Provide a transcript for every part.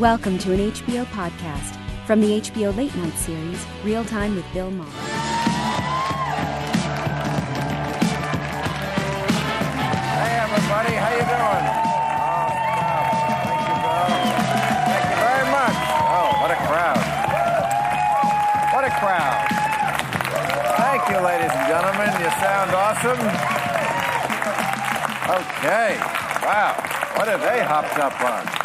Welcome to an HBO podcast from the HBO Late Night series, Real Time with Bill Maher. Hey everybody, how you doing? Oh, stop. Thank you, Bill. Thank you very much. Oh, what a crowd. What a crowd. Thank you, ladies and gentlemen. You sound awesome. Okay. Wow. What have they hopped up on?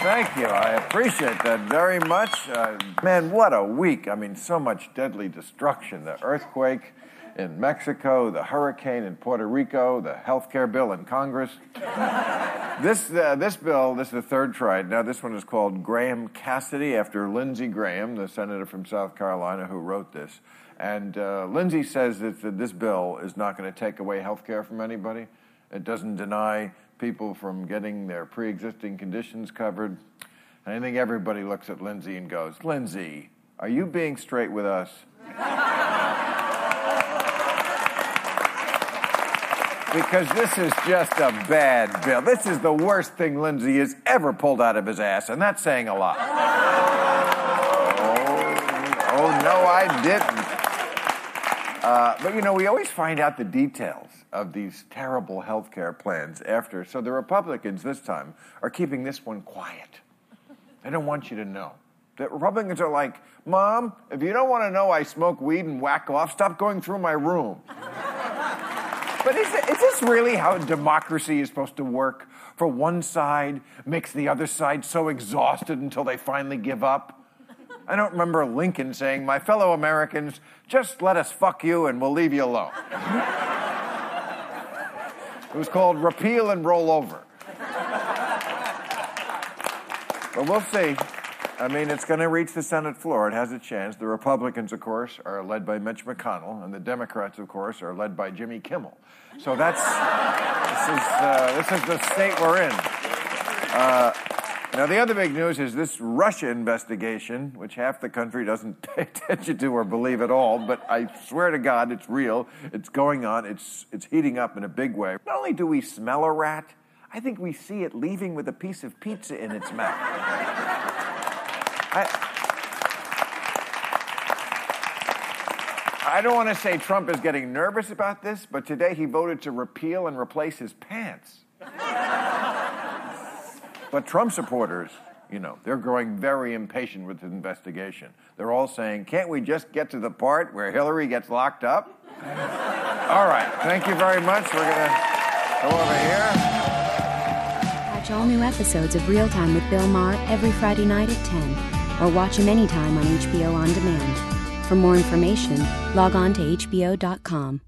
Thank you. I appreciate that very much. Uh, man, what a week. I mean, so much deadly destruction. The earthquake in Mexico, the hurricane in Puerto Rico, the health care bill in Congress. this, uh, this bill, this is the third try. Now, this one is called Graham Cassidy after Lindsey Graham, the senator from South Carolina who wrote this. And uh, Lindsey says that, that this bill is not going to take away health care from anybody. It doesn't deny people from getting their pre existing conditions covered. And I think everybody looks at Lindsey and goes, Lindsey, are you being straight with us? because this is just a bad bill. This is the worst thing Lindsey has ever pulled out of his ass, and that's saying a lot. oh, oh no, I didn't. Uh, but you know, we always find out the details of these terrible health care plans after. So the Republicans this time are keeping this one quiet. They don't want you to know. The Republicans are like, Mom, if you don't want to know I smoke weed and whack off, stop going through my room. but is, is this really how democracy is supposed to work? For one side makes the other side so exhausted until they finally give up? I don't remember Lincoln saying, My fellow Americans, just let us fuck you and we'll leave you alone. it was called Repeal and Roll Over. But we'll see. I mean, it's going to reach the Senate floor. It has a chance. The Republicans, of course, are led by Mitch McConnell, and the Democrats, of course, are led by Jimmy Kimmel. So that's this is uh, this is the state we're in. Uh, now, the other big news is this Russia investigation, which half the country doesn't pay attention to or believe at all, but I swear to God it's real. It's going on. It's, it's heating up in a big way. Not only do we smell a rat, I think we see it leaving with a piece of pizza in its mouth. I, I don't want to say Trump is getting nervous about this, but today he voted to repeal and replace his pants. But Trump supporters, you know, they're growing very impatient with the investigation. They're all saying, can't we just get to the part where Hillary gets locked up? all right, thank you very much. We're going to go over here. Catch all new episodes of Real Time with Bill Maher every Friday night at 10, or watch him anytime on HBO On Demand. For more information, log on to HBO.com.